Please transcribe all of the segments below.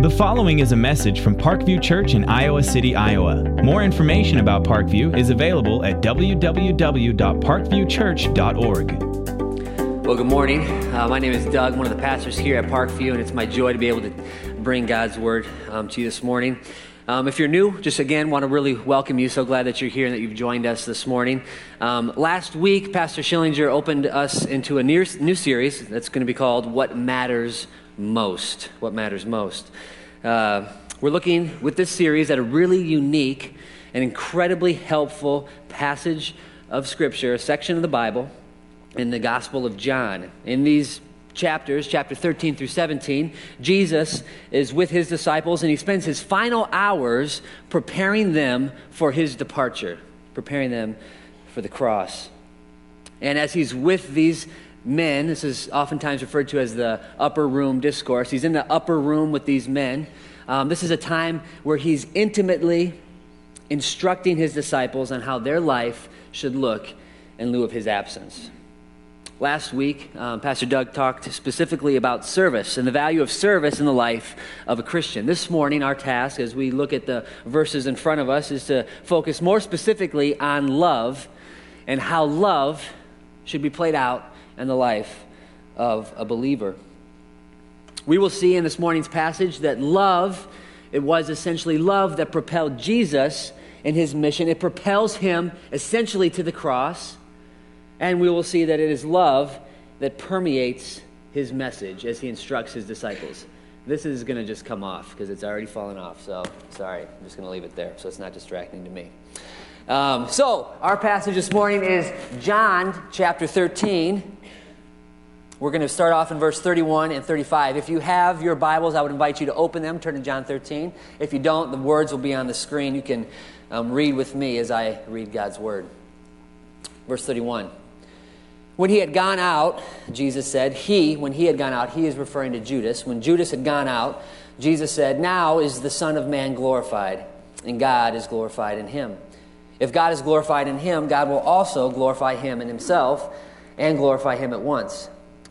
The following is a message from Parkview Church in Iowa City, Iowa. More information about Parkview is available at www.parkviewchurch.org. Well, good morning. Uh, my name is Doug, one of the pastors here at Parkview, and it's my joy to be able to bring God's word um, to you this morning. Um, if you're new, just again want to really welcome you. So glad that you're here and that you've joined us this morning. Um, last week, Pastor Schillinger opened us into a new, new series that's going to be called What Matters Most. What Matters Most. Uh, we're looking with this series at a really unique and incredibly helpful passage of Scripture, a section of the Bible in the Gospel of John. In these chapters, chapter 13 through 17, Jesus is with his disciples and he spends his final hours preparing them for his departure, preparing them for the cross. And as he's with these men. This is oftentimes referred to as the upper room discourse. He's in the upper room with these men. Um, this is a time where he's intimately instructing his disciples on how their life should look in lieu of his absence. Last week, um, Pastor Doug talked specifically about service and the value of service in the life of a Christian. This morning, our task, as we look at the verses in front of us, is to focus more specifically on love and how love should be played out and the life of a believer. We will see in this morning's passage that love, it was essentially love that propelled Jesus in his mission. It propels him essentially to the cross. And we will see that it is love that permeates his message as he instructs his disciples. This is going to just come off because it's already fallen off. So, sorry, I'm just going to leave it there so it's not distracting to me. Um, so, our passage this morning is John chapter 13. We're going to start off in verse 31 and 35. If you have your Bibles, I would invite you to open them, turn to John 13. If you don't, the words will be on the screen. You can um, read with me as I read God's word. Verse 31. When he had gone out, Jesus said, He, when he had gone out, he is referring to Judas. When Judas had gone out, Jesus said, Now is the Son of Man glorified, and God is glorified in him. If God is glorified in him, God will also glorify him in himself and glorify him at once.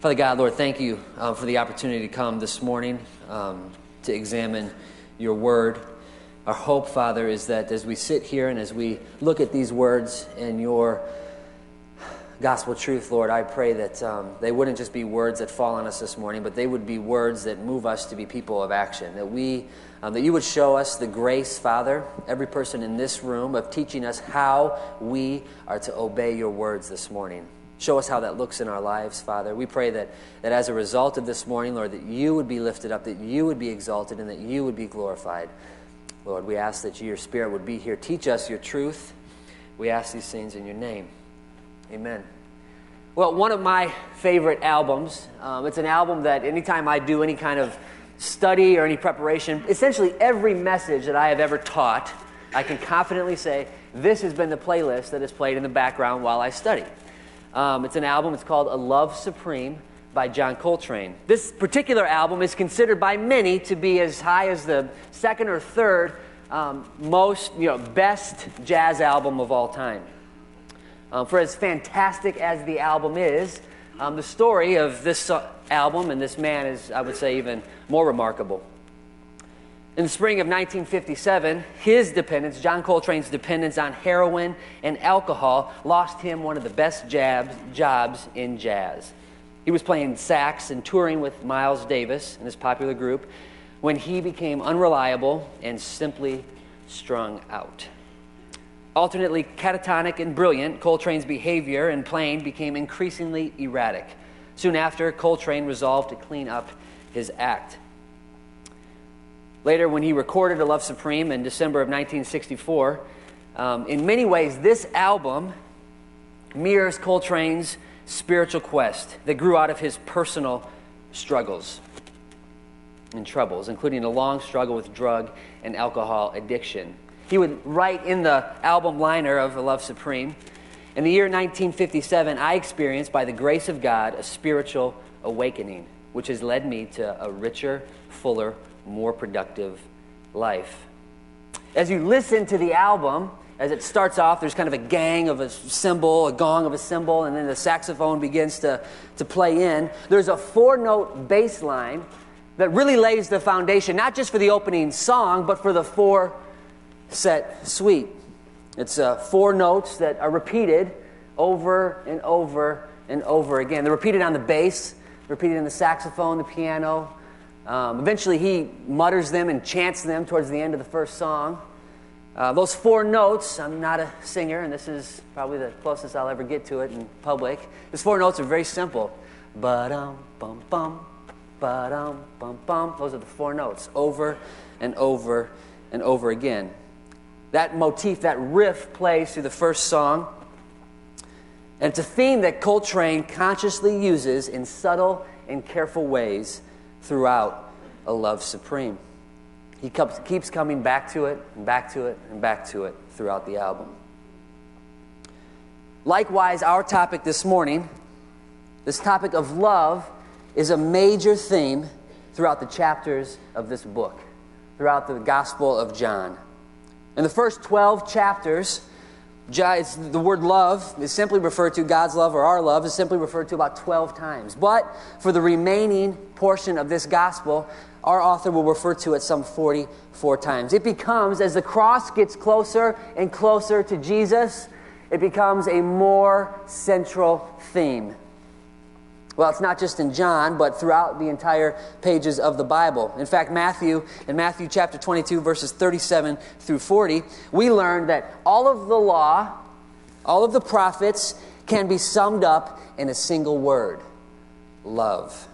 Father God, Lord, thank you um, for the opportunity to come this morning um, to examine your word. Our hope, Father, is that as we sit here and as we look at these words and your gospel truth, Lord, I pray that um, they wouldn't just be words that fall on us this morning, but they would be words that move us to be people of action. That we, um, that you would show us the grace, Father, every person in this room, of teaching us how we are to obey your words this morning. Show us how that looks in our lives, Father. We pray that, that as a result of this morning, Lord, that you would be lifted up, that you would be exalted, and that you would be glorified. Lord, we ask that your Spirit would be here. Teach us your truth. We ask these things in your name. Amen. Well, one of my favorite albums, um, it's an album that anytime I do any kind of study or any preparation, essentially every message that I have ever taught, I can confidently say, this has been the playlist that is played in the background while I study. Um, it's an album, it's called A Love Supreme by John Coltrane. This particular album is considered by many to be as high as the second or third um, most, you know, best jazz album of all time. Um, for as fantastic as the album is, um, the story of this uh, album and this man is, I would say, even more remarkable. In the spring of 1957, his dependence, John Coltrane's dependence on heroin and alcohol, lost him one of the best jabs, jobs in jazz. He was playing sax and touring with Miles Davis and his popular group when he became unreliable and simply strung out. Alternately catatonic and brilliant, Coltrane's behavior and playing became increasingly erratic. Soon after, Coltrane resolved to clean up his act. Later, when he recorded A Love Supreme in December of 1964, um, in many ways, this album mirrors Coltrane's spiritual quest that grew out of his personal struggles. and troubles, including a long struggle with drug and alcohol addiction. He would write in the album liner of A Love Supreme In the year 1957, I experienced, by the grace of God, a spiritual awakening, which has led me to a richer, fuller, more productive life. As you listen to the album, as it starts off, there's kind of a gang of a cymbal, a gong of a cymbal, and then the saxophone begins to, to play in. There's a four note bass line that really lays the foundation, not just for the opening song, but for the four set suite. It's uh, four notes that are repeated over and over and over again. They're repeated on the bass, repeated in the saxophone, the piano. Um, eventually, he mutters them and chants them towards the end of the first song. Uh, those four notes, I'm not a singer, and this is probably the closest I'll ever get to it in public. Those four notes are very simple. Ba-dum, bum, bum, ba-dum, bum, bum. Those are the four notes, over and over and over again. That motif, that riff plays through the first song. And it's a theme that Coltrane consciously uses in subtle and careful ways throughout A Love Supreme. He keeps coming back to it and back to it and back to it throughout the album. Likewise, our topic this morning, this topic of love, is a major theme throughout the chapters of this book, throughout the Gospel of John. In the first 12 chapters, the word love is simply referred to, God's love or our love is simply referred to about 12 times. But for the remaining portion of this gospel, our author will refer to it some 44 times. It becomes, as the cross gets closer and closer to Jesus, it becomes a more central theme well, it's not just in John, but throughout the entire pages of the Bible. In fact, Matthew, in Matthew chapter 22, verses 37 through 40, we learn that all of the law, all of the prophets can be summed up in a single word love.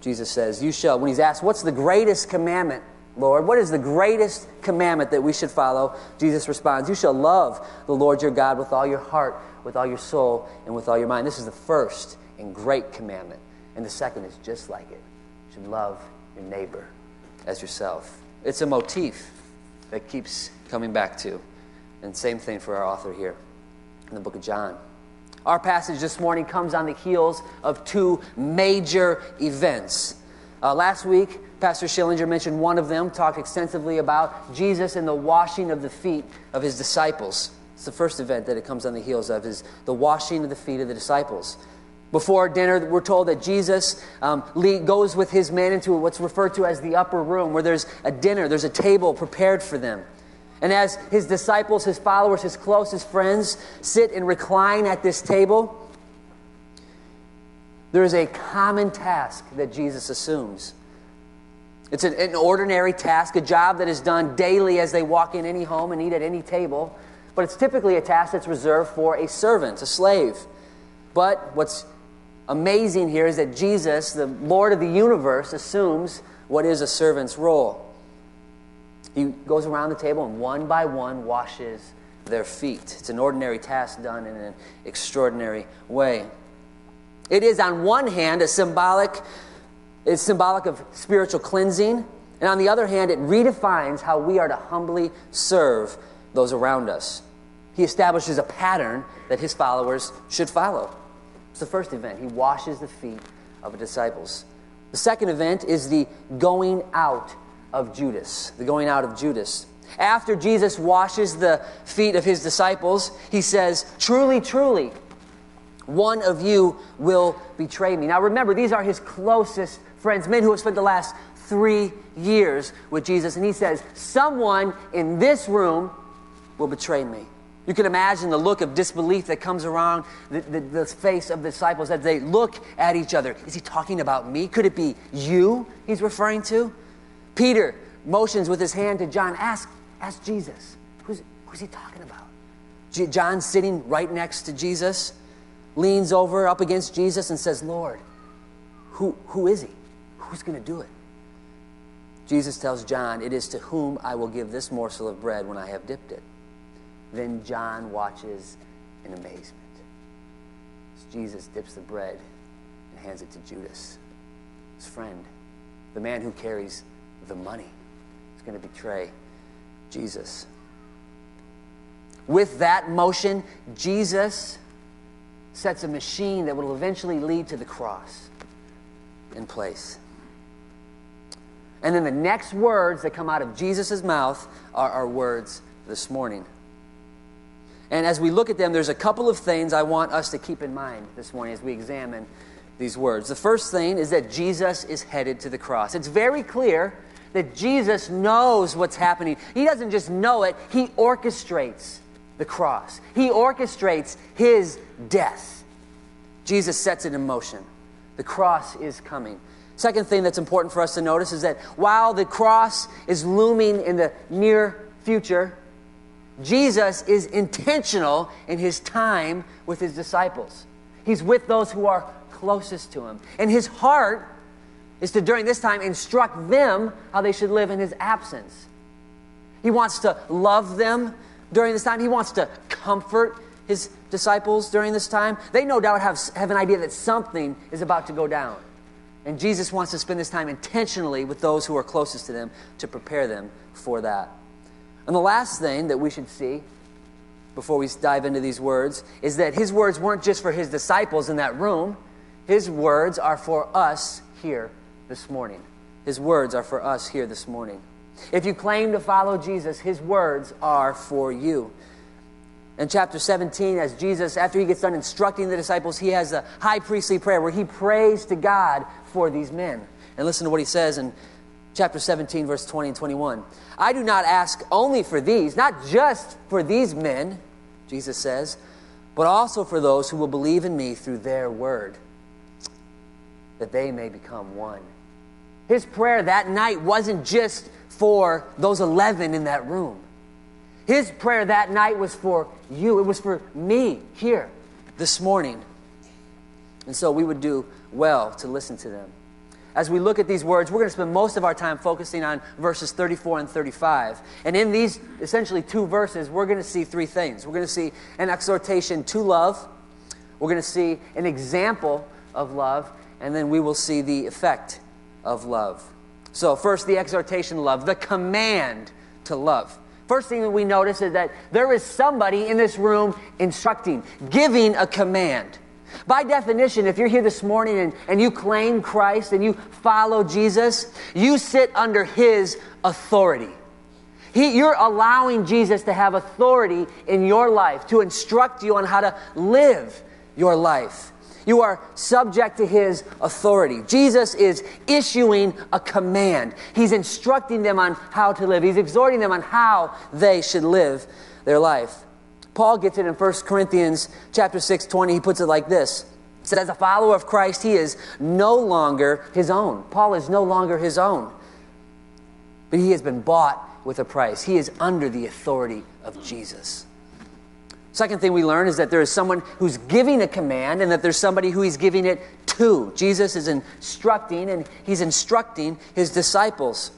Jesus says, You shall, when he's asked, What's the greatest commandment, Lord? What is the greatest commandment that we should follow? Jesus responds, You shall love the Lord your God with all your heart, with all your soul, and with all your mind. This is the first and great commandment. And the second is just like it. You should love your neighbor as yourself. It's a motif that keeps coming back to. And same thing for our author here in the book of John. Our passage this morning comes on the heels of two major events. Uh, last week, Pastor Schillinger mentioned one of them, talked extensively about Jesus and the washing of the feet of his disciples. It's the first event that it comes on the heels of, is the washing of the feet of the disciples. Before dinner, we're told that Jesus um, goes with his men into what's referred to as the upper room, where there's a dinner, there's a table prepared for them. And as his disciples, his followers, his closest friends sit and recline at this table, there is a common task that Jesus assumes. It's an, an ordinary task, a job that is done daily as they walk in any home and eat at any table, but it's typically a task that's reserved for a servant, a slave. But what's amazing here is that Jesus, the Lord of the universe, assumes what is a servant's role. He goes around the table and one by one washes their feet. It's an ordinary task done in an extraordinary way. It is, on one hand, a symbolic, it's symbolic of spiritual cleansing, and on the other hand, it redefines how we are to humbly serve those around us. He establishes a pattern that his followers should follow. It's the first event. He washes the feet of the disciples. The second event is the going out of Judas. The going out of Judas. After Jesus washes the feet of his disciples, he says, Truly, truly, one of you will betray me. Now remember, these are his closest friends, men who have spent the last three years with Jesus. And he says, Someone in this room will betray me. You can imagine the look of disbelief that comes around the, the, the, face of the disciples as they look at each other. Is he talking about me? Could it be you he's referring to? Peter motions with his hand to John. Ask, ask Jesus. Who's, who's he talking about? John sitting right next to Jesus, leans over up against Jesus and says, Lord, who, who is he? Who's going to do it? Jesus tells John, It is to whom I will give this morsel of bread when I have dipped it. Then John watches in amazement. As Jesus dips the bread and hands it to Judas, his friend, the man who carries the money. He's going to betray Jesus. With that motion, Jesus sets a machine that will eventually lead to the cross in place. And then the next words that come out of Jesus' mouth are our words this morning. And as we look at them, there's a couple of things I want us to keep in mind this morning as we examine these words. The first thing is that Jesus is headed to the cross. It's very clear that Jesus knows what's happening. He doesn't just know it, he orchestrates the cross, he orchestrates his death. Jesus sets it in motion. The cross is coming. Second thing that's important for us to notice is that while the cross is looming in the near future, Jesus is intentional in his time with his disciples. He's with those who are closest to him. And his heart is to, during this time, instruct them how they should live in his absence. He wants to love them during this time, he wants to comfort his disciples during this time. They no doubt have, have an idea that something is about to go down. And Jesus wants to spend this time intentionally with those who are closest to them to prepare them for that. And the last thing that we should see before we dive into these words is that his words weren't just for his disciples in that room, his words are for us here this morning. His words are for us here this morning. If you claim to follow Jesus, his words are for you. In chapter 17, as Jesus, after he gets done instructing the disciples, he has a high priestly prayer where he prays to God for these men. And listen to what he says in chapter 17, verse 20 and 21. I do not ask only for these, not just for these men, Jesus says, but also for those who will believe in me through their word, that they may become one. His prayer that night wasn't just for those 11 in that room. His prayer that night was for you, it was for me here this morning. And so we would do well to listen to them. As we look at these words, we're going to spend most of our time focusing on verses 34 and 35. And in these essentially two verses, we're going to see three things. We're going to see an exhortation to love, we're going to see an example of love, and then we will see the effect of love. So, first, the exhortation love, the command to love. First thing that we notice is that there is somebody in this room instructing, giving a command. By definition, if you're here this morning and, and you claim Christ and you follow Jesus, you sit under his authority. He, you're allowing Jesus to have authority in your life, to instruct you on how to live your life. You are subject to his authority. Jesus is issuing a command. He's instructing them on how to live. He's exhorting them on how they should live their life. Paul gets it in 1 Corinthians chapter 6, 20. He puts it like this. He said, as a follower of Christ, he is no longer his own. Paul is no longer his own. But he has been bought with a price. He is under the authority of Jesus. Second thing we learn is that there is someone who's giving a command and that there's somebody who he's giving it to. Jesus is instructing and he's instructing his disciples.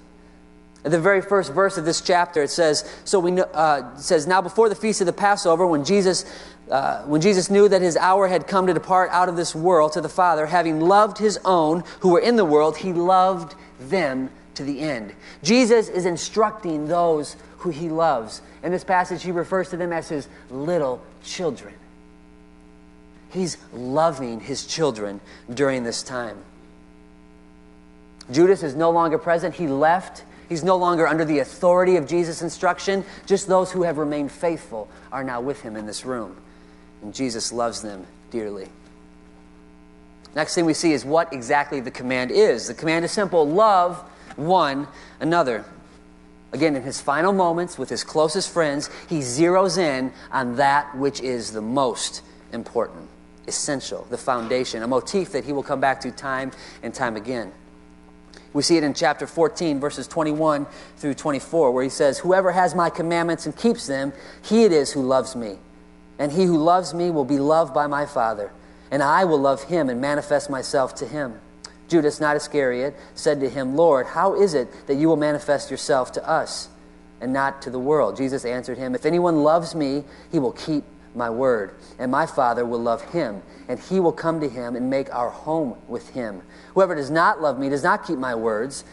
At the very first verse of this chapter, it says, "So we uh, says now before the feast of the Passover, when Jesus, uh, when Jesus knew that his hour had come to depart out of this world to the Father, having loved his own who were in the world, he loved them to the end." Jesus is instructing those who he loves. In this passage, he refers to them as his little children. He's loving his children during this time. Judas is no longer present. He left. He's no longer under the authority of Jesus' instruction. Just those who have remained faithful are now with him in this room. And Jesus loves them dearly. Next thing we see is what exactly the command is. The command is simple love one another. Again, in his final moments with his closest friends, he zeroes in on that which is the most important, essential, the foundation, a motif that he will come back to time and time again. We see it in chapter 14, verses 21 through 24, where he says, Whoever has my commandments and keeps them, he it is who loves me. And he who loves me will be loved by my Father, and I will love him and manifest myself to him. Judas, not Iscariot, said to him, Lord, how is it that you will manifest yourself to us and not to the world? Jesus answered him, If anyone loves me, he will keep my word, and my Father will love him, and he will come to him and make our home with him. Whoever does not love me does not keep my words,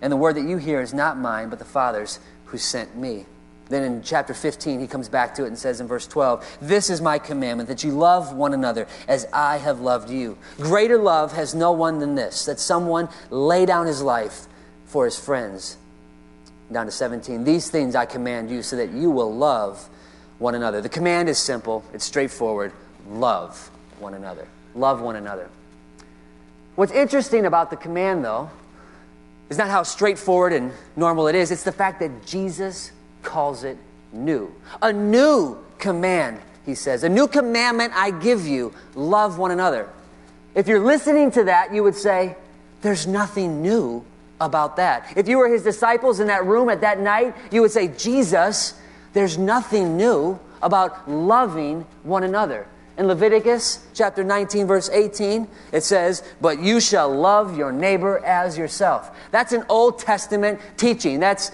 And the word that you hear is not mine, but the Father's who sent me. Then in chapter 15, he comes back to it and says in verse 12, This is my commandment, that you love one another as I have loved you. Greater love has no one than this, that someone lay down his life for his friends. Down to 17, These things I command you so that you will love one another. The command is simple, it's straightforward love one another. Love one another. What's interesting about the command, though, is not how straightforward and normal it is, it's the fact that Jesus calls it new. A new command, he says. A new commandment I give you love one another. If you're listening to that, you would say, There's nothing new about that. If you were his disciples in that room at that night, you would say, Jesus, there's nothing new about loving one another. In Leviticus chapter 19, verse 18, it says, But you shall love your neighbor as yourself. That's an Old Testament teaching. That's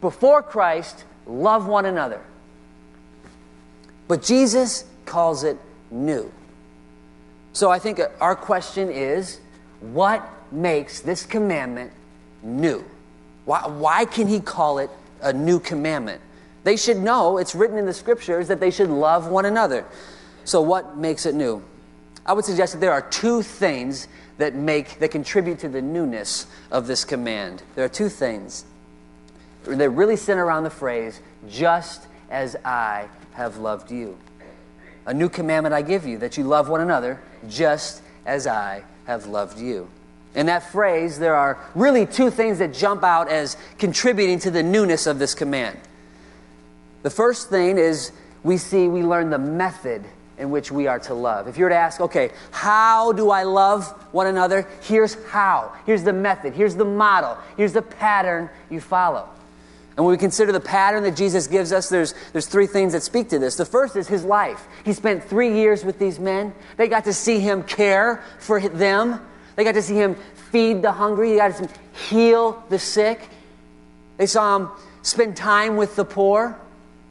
before Christ, love one another. But Jesus calls it new. So I think our question is what makes this commandment new? Why, why can he call it a new commandment? They should know, it's written in the scriptures, that they should love one another. So, what makes it new? I would suggest that there are two things that make that contribute to the newness of this command. There are two things that really center around the phrase, just as I have loved you. A new commandment I give you, that you love one another, just as I have loved you. In that phrase, there are really two things that jump out as contributing to the newness of this command. The first thing is we see, we learn the method in which we are to love. If you were to ask, okay, how do I love one another? Here's how. Here's the method. Here's the model. Here's the pattern you follow. And when we consider the pattern that Jesus gives us, there's, there's three things that speak to this. The first is his life. He spent three years with these men. They got to see him care for them. They got to see him feed the hungry. They got to heal the sick. They saw him spend time with the poor.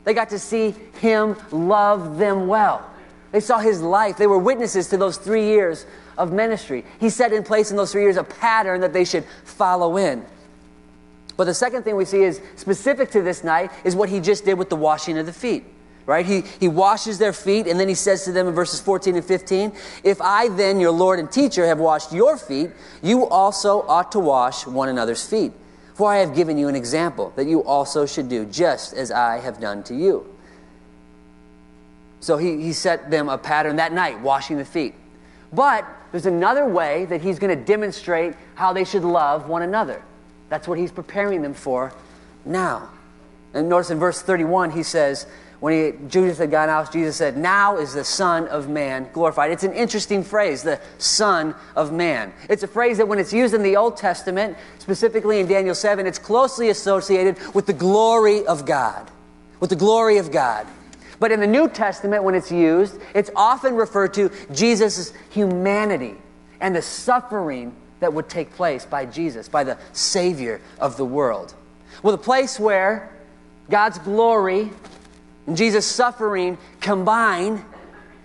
They got to see him love them well. They saw his life. They were witnesses to those three years of ministry. He set in place in those three years a pattern that they should follow in. But the second thing we see is specific to this night is what he just did with the washing of the feet. Right? He, he washes their feet, and then he says to them in verses 14 and 15, If I then, your Lord and teacher, have washed your feet, you also ought to wash one another's feet. For I have given you an example that you also should do, just as I have done to you. So he, he set them a pattern that night, washing the feet. But there's another way that he's going to demonstrate how they should love one another. That's what he's preparing them for now. And notice in verse 31, he says, when he, Judas had gone out, Jesus said, Now is the Son of Man glorified. It's an interesting phrase, the Son of Man. It's a phrase that when it's used in the Old Testament, specifically in Daniel 7, it's closely associated with the glory of God. With the glory of God. But in the New Testament, when it's used, it's often referred to Jesus' humanity and the suffering that would take place by Jesus, by the Savior of the world. Well, the place where God's glory and Jesus' suffering combine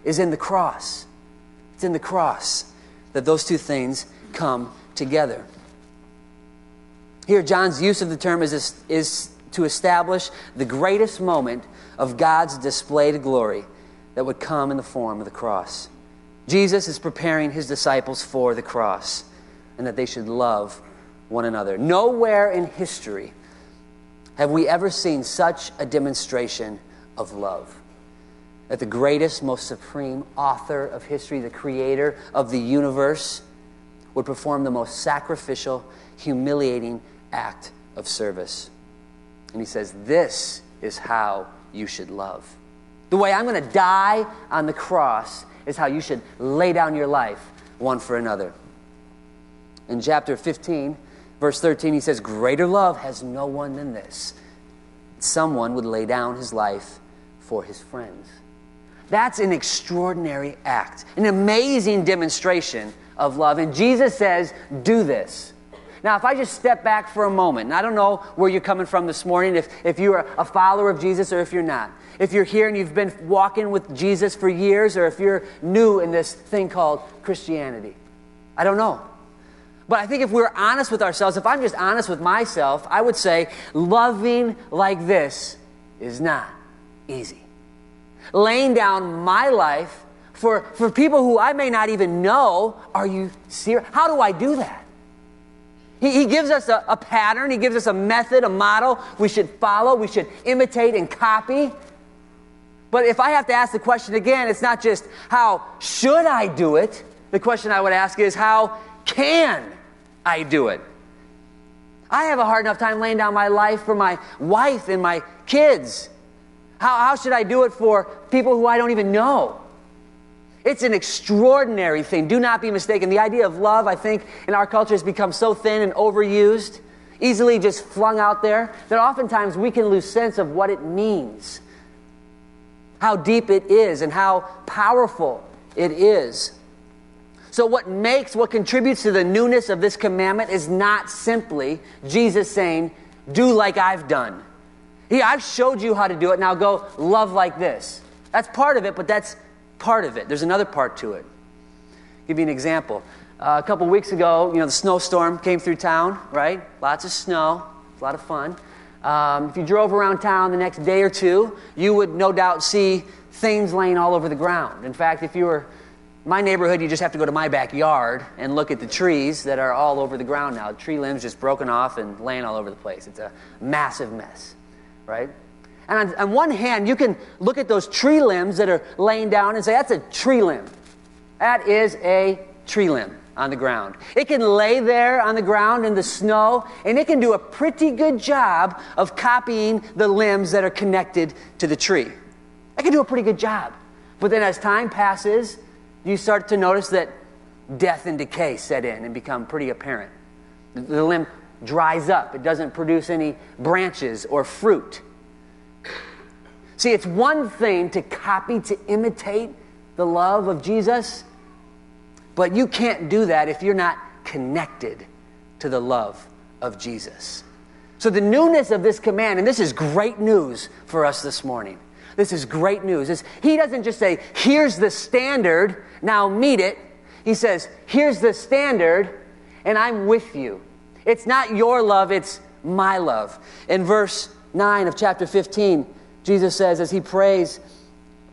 is in the cross. It's in the cross that those two things come together. Here, John's use of the term is, is to establish the greatest moment of God's displayed glory that would come in the form of the cross. Jesus is preparing his disciples for the cross and that they should love one another. Nowhere in history have we ever seen such a demonstration of love. That the greatest, most supreme author of history, the creator of the universe, would perform the most sacrificial, humiliating act of service. And he says, This is how you should love. The way I'm going to die on the cross is how you should lay down your life one for another. In chapter 15, verse 13, he says, Greater love has no one than this. Someone would lay down his life for his friends. That's an extraordinary act, an amazing demonstration of love. And Jesus says, Do this. Now, if I just step back for a moment, and I don't know where you're coming from this morning, if, if you're a follower of Jesus or if you're not. If you're here and you've been walking with Jesus for years, or if you're new in this thing called Christianity. I don't know. But I think if we're honest with ourselves, if I'm just honest with myself, I would say loving like this is not easy. Laying down my life for, for people who I may not even know, are you serious? How do I do that? He, he gives us a, a pattern, he gives us a method, a model we should follow, we should imitate and copy. But if I have to ask the question again, it's not just how should I do it? The question I would ask is how can I do it? I have a hard enough time laying down my life for my wife and my kids. How, how should I do it for people who I don't even know? It's an extraordinary thing. Do not be mistaken. The idea of love, I think, in our culture has become so thin and overused, easily just flung out there, that oftentimes we can lose sense of what it means, how deep it is, and how powerful it is. So, what makes, what contributes to the newness of this commandment is not simply Jesus saying, Do like I've done. Yeah, I've showed you how to do it, now go love like this. That's part of it, but that's part of it. There's another part to it. I'll give you an example. Uh, a couple weeks ago, you know, the snowstorm came through town, right? Lots of snow, a lot of fun. Um, if you drove around town the next day or two, you would no doubt see things laying all over the ground. In fact, if you were my neighborhood, you just have to go to my backyard and look at the trees that are all over the ground now. Tree limbs just broken off and laying all over the place. It's a massive mess, right? And on, on, one hand, you can look at those tree limbs that are laying down and say, that's a tree limb. That is a tree limb on the ground. It can lay there on the ground in the snow, and it can do a pretty good job of copying the limbs that are connected to the tree. It can do a pretty good job. But then as time passes, you start to notice that death and decay set in and become pretty apparent. The limb dries up, it doesn't produce any branches or fruit. See, it's one thing to copy, to imitate the love of Jesus, but you can't do that if you're not connected to the love of Jesus. So, the newness of this command, and this is great news for us this morning. This is great news. Is he doesn't just say, here's the standard, now meet it. He says, here's the standard, and I'm with you. It's not your love, it's my love. In verse 9 of chapter 15, Jesus says, as he prays,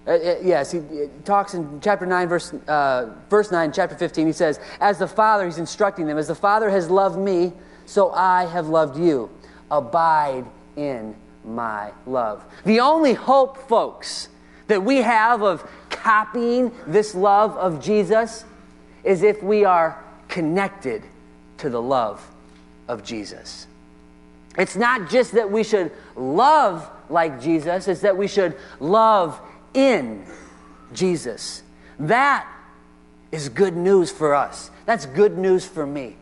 uh, uh, yes, he talks in chapter 9, verse, uh, verse 9, chapter 15. He says, As the Father, he's instructing them, as the Father has loved me, so I have loved you. Abide in my love. The only hope, folks, that we have of copying this love of Jesus is if we are connected to the love of Jesus. It's not just that we should love like Jesus, it's that we should love in Jesus. That is good news for us. That's good news for me.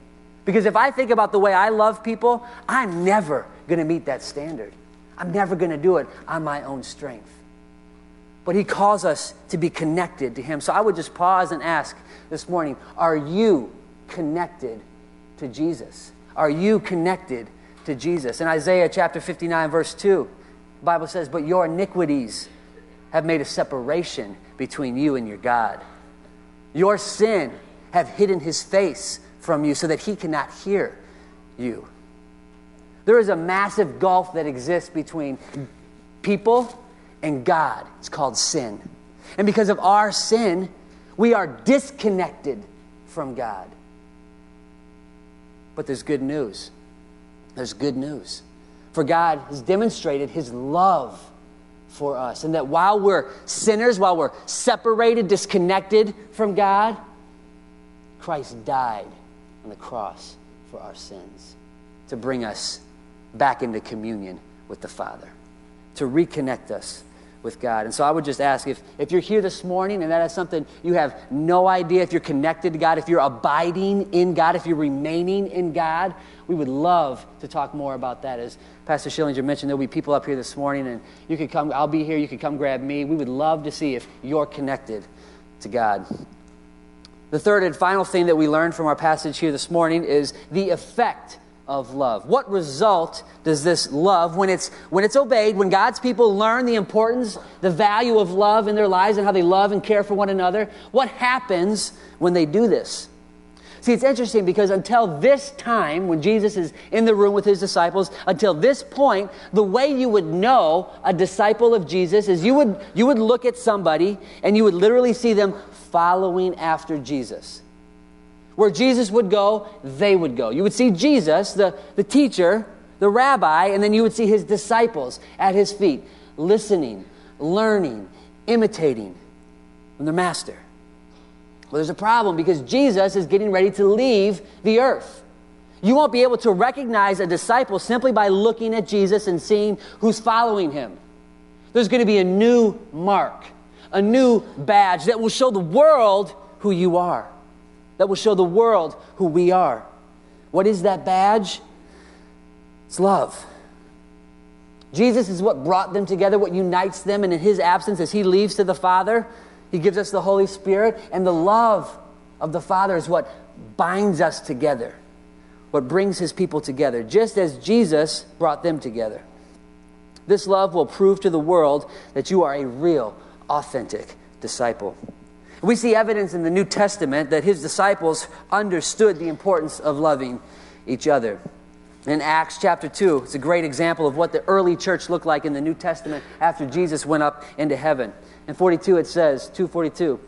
Because if I think about the way I love people, I'm never going to meet that standard. I'm never going to do it on my own strength. But He calls us to be connected to Him. So I would just pause and ask this morning Are you connected to Jesus? Are you connected to Jesus? In Isaiah chapter 59, verse 2, the Bible says, But your iniquities have made a separation between you and your God. Your sin have hidden his face from you so that he cannot hear you. There is a massive gulf that exists between people and God. It's called sin. And because of our sin, we are disconnected from God. But there's good news. There's good news. For God has demonstrated his love for us. And that while we're sinners, while we're separated, disconnected from God, Christ died on the cross for our sins to bring us back into communion with the Father, to reconnect us with God. And so I would just ask if, if you're here this morning and that is something you have no idea if you're connected to God, if you're abiding in God, if you're remaining in God, we would love to talk more about that. As Pastor Schillinger mentioned, there'll be people up here this morning and you could come, I'll be here, you could come grab me. We would love to see if you're connected to God. The third and final thing that we learned from our passage here this morning is the effect of love. What result does this love, when it's, when it's obeyed, when God's people learn the importance, the value of love in their lives and how they love and care for one another, what happens when they do this? See, it's interesting because until this time, when Jesus is in the room with his disciples, until this point, the way you would know a disciple of Jesus is you would, you would look at somebody and you would literally see them following after Jesus. Where Jesus would go, they would go. You would see Jesus, the, the teacher, the rabbi, and then you would see his disciples at his feet, listening, learning, imitating from their master. Well, there's a problem because Jesus is getting ready to leave the earth. You won't be able to recognize a disciple simply by looking at Jesus and seeing who's following him. There's going to be a new mark, a new badge that will show the world who you are, that will show the world who we are. What is that badge? It's love. Jesus is what brought them together, what unites them, and in his absence, as he leaves to the Father, he gives us the Holy Spirit, and the love of the Father is what binds us together, what brings his people together, just as Jesus brought them together. This love will prove to the world that you are a real, authentic disciple. We see evidence in the New Testament that his disciples understood the importance of loving each other. In Acts chapter 2, it's a great example of what the early church looked like in the New Testament after Jesus went up into heaven. In 42, it says, 242,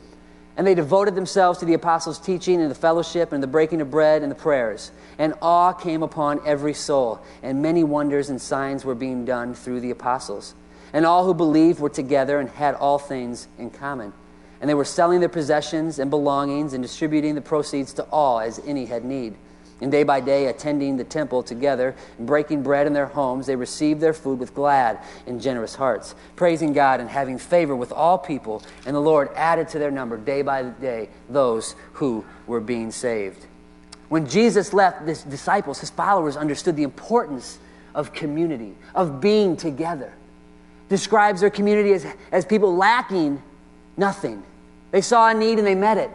and they devoted themselves to the apostles' teaching and the fellowship and the breaking of bread and the prayers. And awe came upon every soul, and many wonders and signs were being done through the apostles. And all who believed were together and had all things in common. And they were selling their possessions and belongings and distributing the proceeds to all as any had need. And day by day, attending the temple together and breaking bread in their homes, they received their food with glad and generous hearts, praising God and having favor with all people. And the Lord added to their number day by day those who were being saved. When Jesus left, his disciples, his followers, understood the importance of community, of being together. Describes their community as, as people lacking nothing. They saw a need and they met it.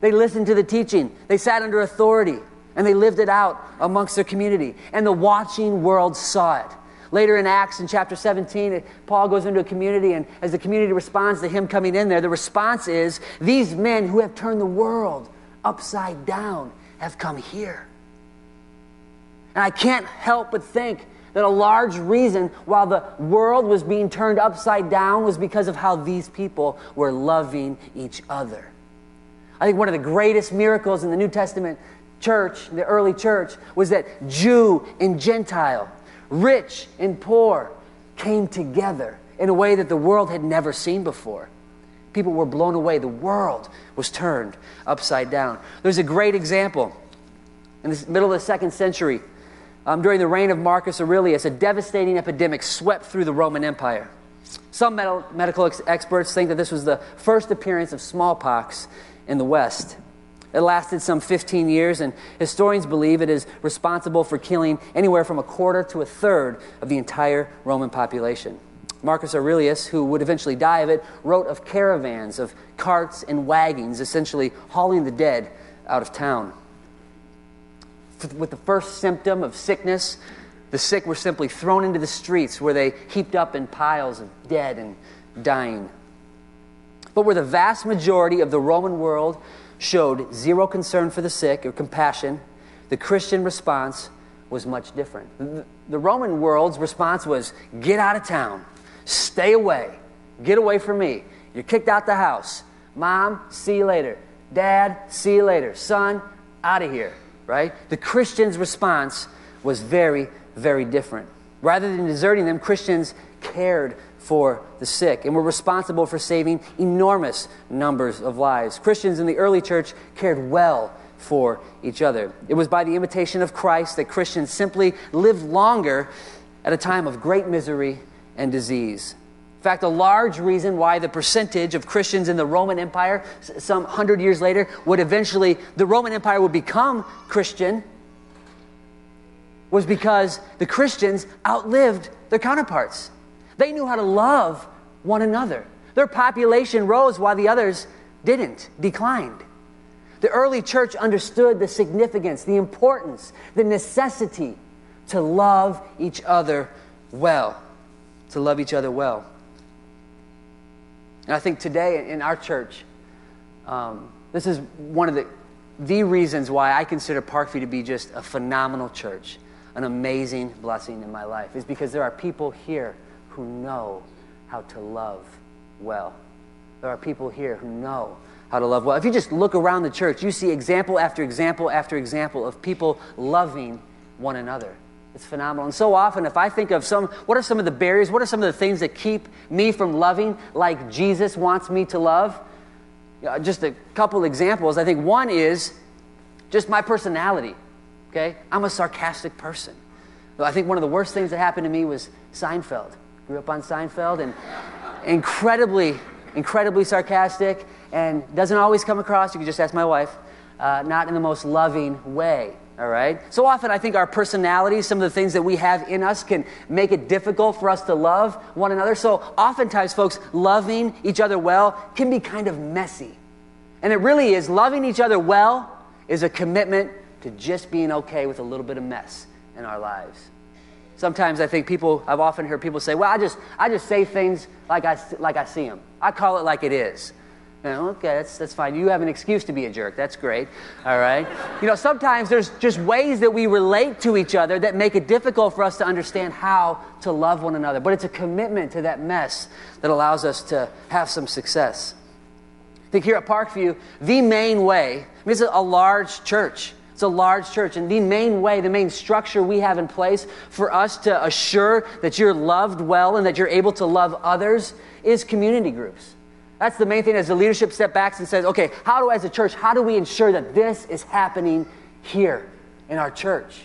They listened to the teaching. They sat under authority and they lived it out amongst their community. And the watching world saw it. Later in Acts, in chapter 17, Paul goes into a community, and as the community responds to him coming in there, the response is these men who have turned the world upside down have come here. And I can't help but think that a large reason while the world was being turned upside down was because of how these people were loving each other. I think one of the greatest miracles in the New Testament church, the early church, was that Jew and Gentile, rich and poor, came together in a way that the world had never seen before. People were blown away. The world was turned upside down. There's a great example in the middle of the second century. Um, during the reign of Marcus Aurelius, a devastating epidemic swept through the Roman Empire. Some med- medical ex- experts think that this was the first appearance of smallpox in the West. It lasted some 15 years, and historians believe it is responsible for killing anywhere from a quarter to a third of the entire Roman population. Marcus Aurelius, who would eventually die of it, wrote of caravans of carts and wagons, essentially hauling the dead out of town. With the first symptom of sickness, the sick were simply thrown into the streets where they heaped up in piles of dead and dying. But where the vast majority of the Roman world showed zero concern for the sick or compassion, the Christian response was much different. The Roman world's response was get out of town, stay away, get away from me. You're kicked out the house. Mom, see you later. Dad, see you later. Son, out of here, right? The Christian's response was very, very different. Rather than deserting them, Christians cared for the sick and were responsible for saving enormous numbers of lives. Christians in the early church cared well for each other. It was by the imitation of Christ that Christians simply lived longer at a time of great misery and disease. In fact, a large reason why the percentage of Christians in the Roman Empire, some hundred years later, would eventually, the Roman Empire would become Christian, was because the Christians outlived their counterparts. They knew how to love one another. Their population rose while the others didn't, declined. The early church understood the significance, the importance, the necessity to love each other well. To love each other well. And I think today in our church, um, this is one of the the reasons why I consider Parkview to be just a phenomenal church, an amazing blessing in my life, is because there are people here who know how to love well. There are people here who know how to love well. If you just look around the church, you see example after example after example of people loving one another. It's phenomenal. And so often, if I think of some, what are some of the barriers? What are some of the things that keep me from loving like Jesus wants me to love? just a couple examples. I think one is just my personality. Okay? I'm a sarcastic person. I think one of the worst things that happened to me was Seinfeld. Grew up on Seinfeld and incredibly, incredibly sarcastic and doesn't always come across, you can just ask my wife, uh, not in the most loving way. All right? So often, I think our personalities, some of the things that we have in us, can make it difficult for us to love one another. So, oftentimes, folks, loving each other well can be kind of messy. And it really is. Loving each other well is a commitment to just being okay with a little bit of mess in our lives. Sometimes I think people, I've often heard people say, well, I just, I just say things like I, like I see them. I call it like it is. Okay, that's, that's fine. You have an excuse to be a jerk. That's great. All right. You know, sometimes there's just ways that we relate to each other that make it difficult for us to understand how to love one another. But it's a commitment to that mess that allows us to have some success. I think here at Parkview, the main way, I mean, it's a large church. It's a large church. And the main way, the main structure we have in place for us to assure that you're loved well and that you're able to love others is community groups. That's the main thing as the leadership step back and says, okay, how do, as a church, how do we ensure that this is happening here in our church?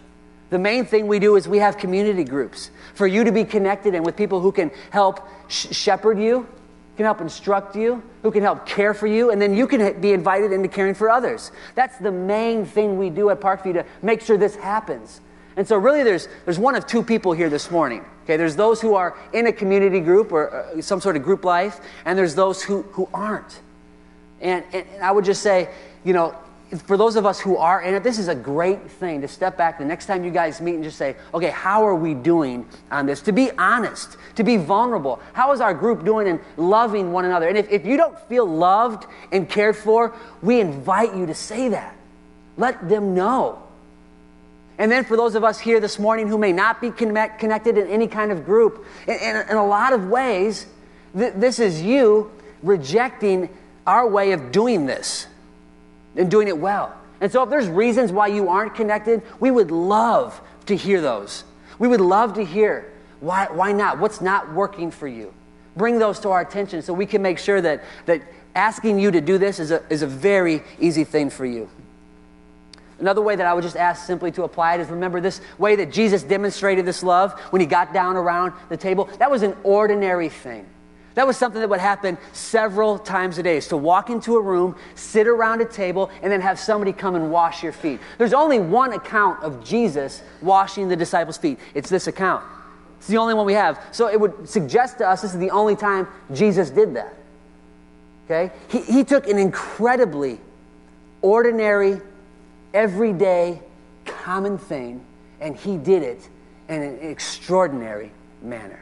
The main thing we do is we have community groups for you to be connected and with people who can help sh- shepherd you, can help instruct you, who can help care for you, and then you can be invited into caring for others. That's the main thing we do at Parkview to make sure this happens. And so, really, there's, there's one of two people here this morning. Okay, there's those who are in a community group or uh, some sort of group life, and there's those who, who aren't. And, and, and I would just say, you know, for those of us who are in it, this is a great thing to step back the next time you guys meet and just say, okay, how are we doing on this? To be honest, to be vulnerable. How is our group doing in loving one another? And if, if you don't feel loved and cared for, we invite you to say that. Let them know. And then for those of us here this morning who may not be connect, connected in any kind of group, in, in, in a lot of ways, th- this is you rejecting our way of doing this and doing it well. And so if there's reasons why you aren't connected, we would love to hear those. We would love to hear why, why not? What's not working for you? Bring those to our attention so we can make sure that, that asking you to do this is a, is a very easy thing for you. Another way that I would just ask simply to apply it is remember this way that Jesus demonstrated this love when he got down around the table. That was an ordinary thing. That was something that would happen several times a day. Is to walk into a room, sit around a table, and then have somebody come and wash your feet. There's only one account of Jesus washing the disciples' feet. It's this account. It's the only one we have. So it would suggest to us this is the only time Jesus did that. Okay? He, he took an incredibly ordinary everyday, common thing, and he did it in an extraordinary manner.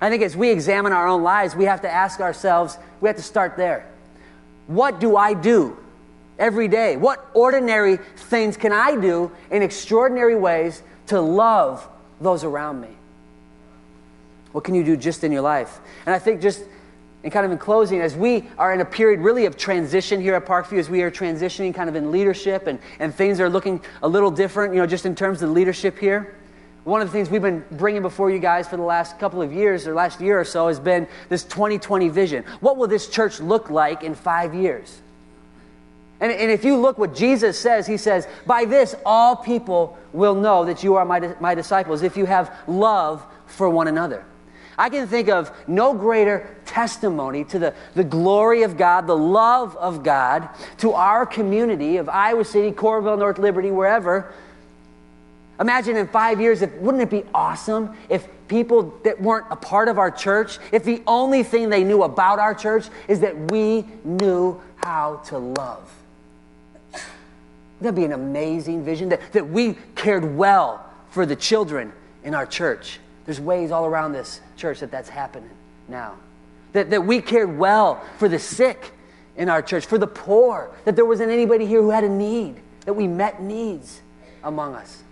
I think as we examine our own lives, we have to ask ourselves, we have to start there. What do I do every day? What ordinary things can I do in extraordinary ways to love those around me? What can you do just in your life? And I think just and kind of in closing, as we are in a period really of transition here at Parkview, as we are transitioning kind of in leadership and, and things are looking a little different, you know, just in terms of leadership here. One of the things we've been bringing before you guys for the last couple of years, or last year or so, has been this 2020 vision. What will this church look like in five years? And, and if you look what Jesus says, he says, By this all people will know that you are my, my disciples, if you have love for one another. I can think of no greater testimony to the, the glory of God, the love of God to our community of Iowa City, Coralville, North Liberty, wherever. Imagine in five years, if, wouldn't it be awesome if people that weren't a part of our church, if the only thing they knew about our church is that we knew how to love? That'd be an amazing vision that, that we cared well for the children in our church. There's ways all around this church that that's happening now. That, that we cared well for the sick in our church, for the poor, that there wasn't anybody here who had a need, that we met needs among us.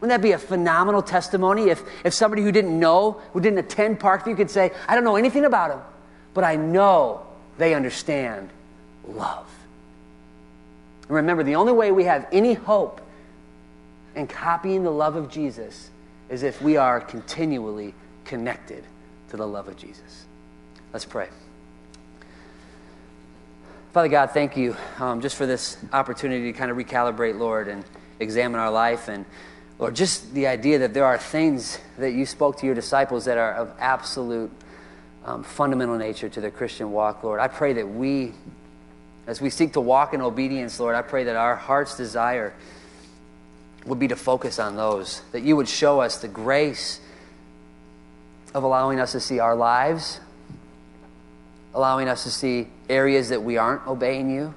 Wouldn't that be a phenomenal testimony if, if somebody who didn't know, who didn't attend Parkview, could say, I don't know anything about them, but I know they understand love. And remember, the only way we have any hope in copying the love of Jesus is if we are continually connected to the love of Jesus. Let's pray. Father God, thank you um, just for this opportunity to kind of recalibrate, Lord, and examine our life. And Lord, just the idea that there are things that you spoke to your disciples that are of absolute um, fundamental nature to the Christian walk, Lord. I pray that we, as we seek to walk in obedience, Lord, I pray that our heart's desire would be to focus on those, that you would show us the grace of allowing us to see our lives allowing us to see areas that we aren't obeying you,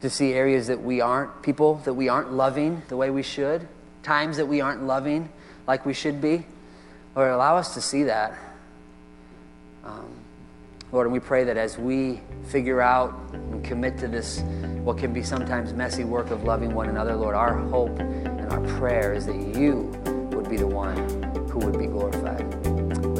to see areas that we aren't, people that we aren't loving the way we should, times that we aren't loving like we should be. Lord, allow us to see that. Um, Lord, and we pray that as we figure out and commit to this, what can be sometimes messy work of loving one another, Lord, our hope and our prayer is that you would be the one who would be glorified.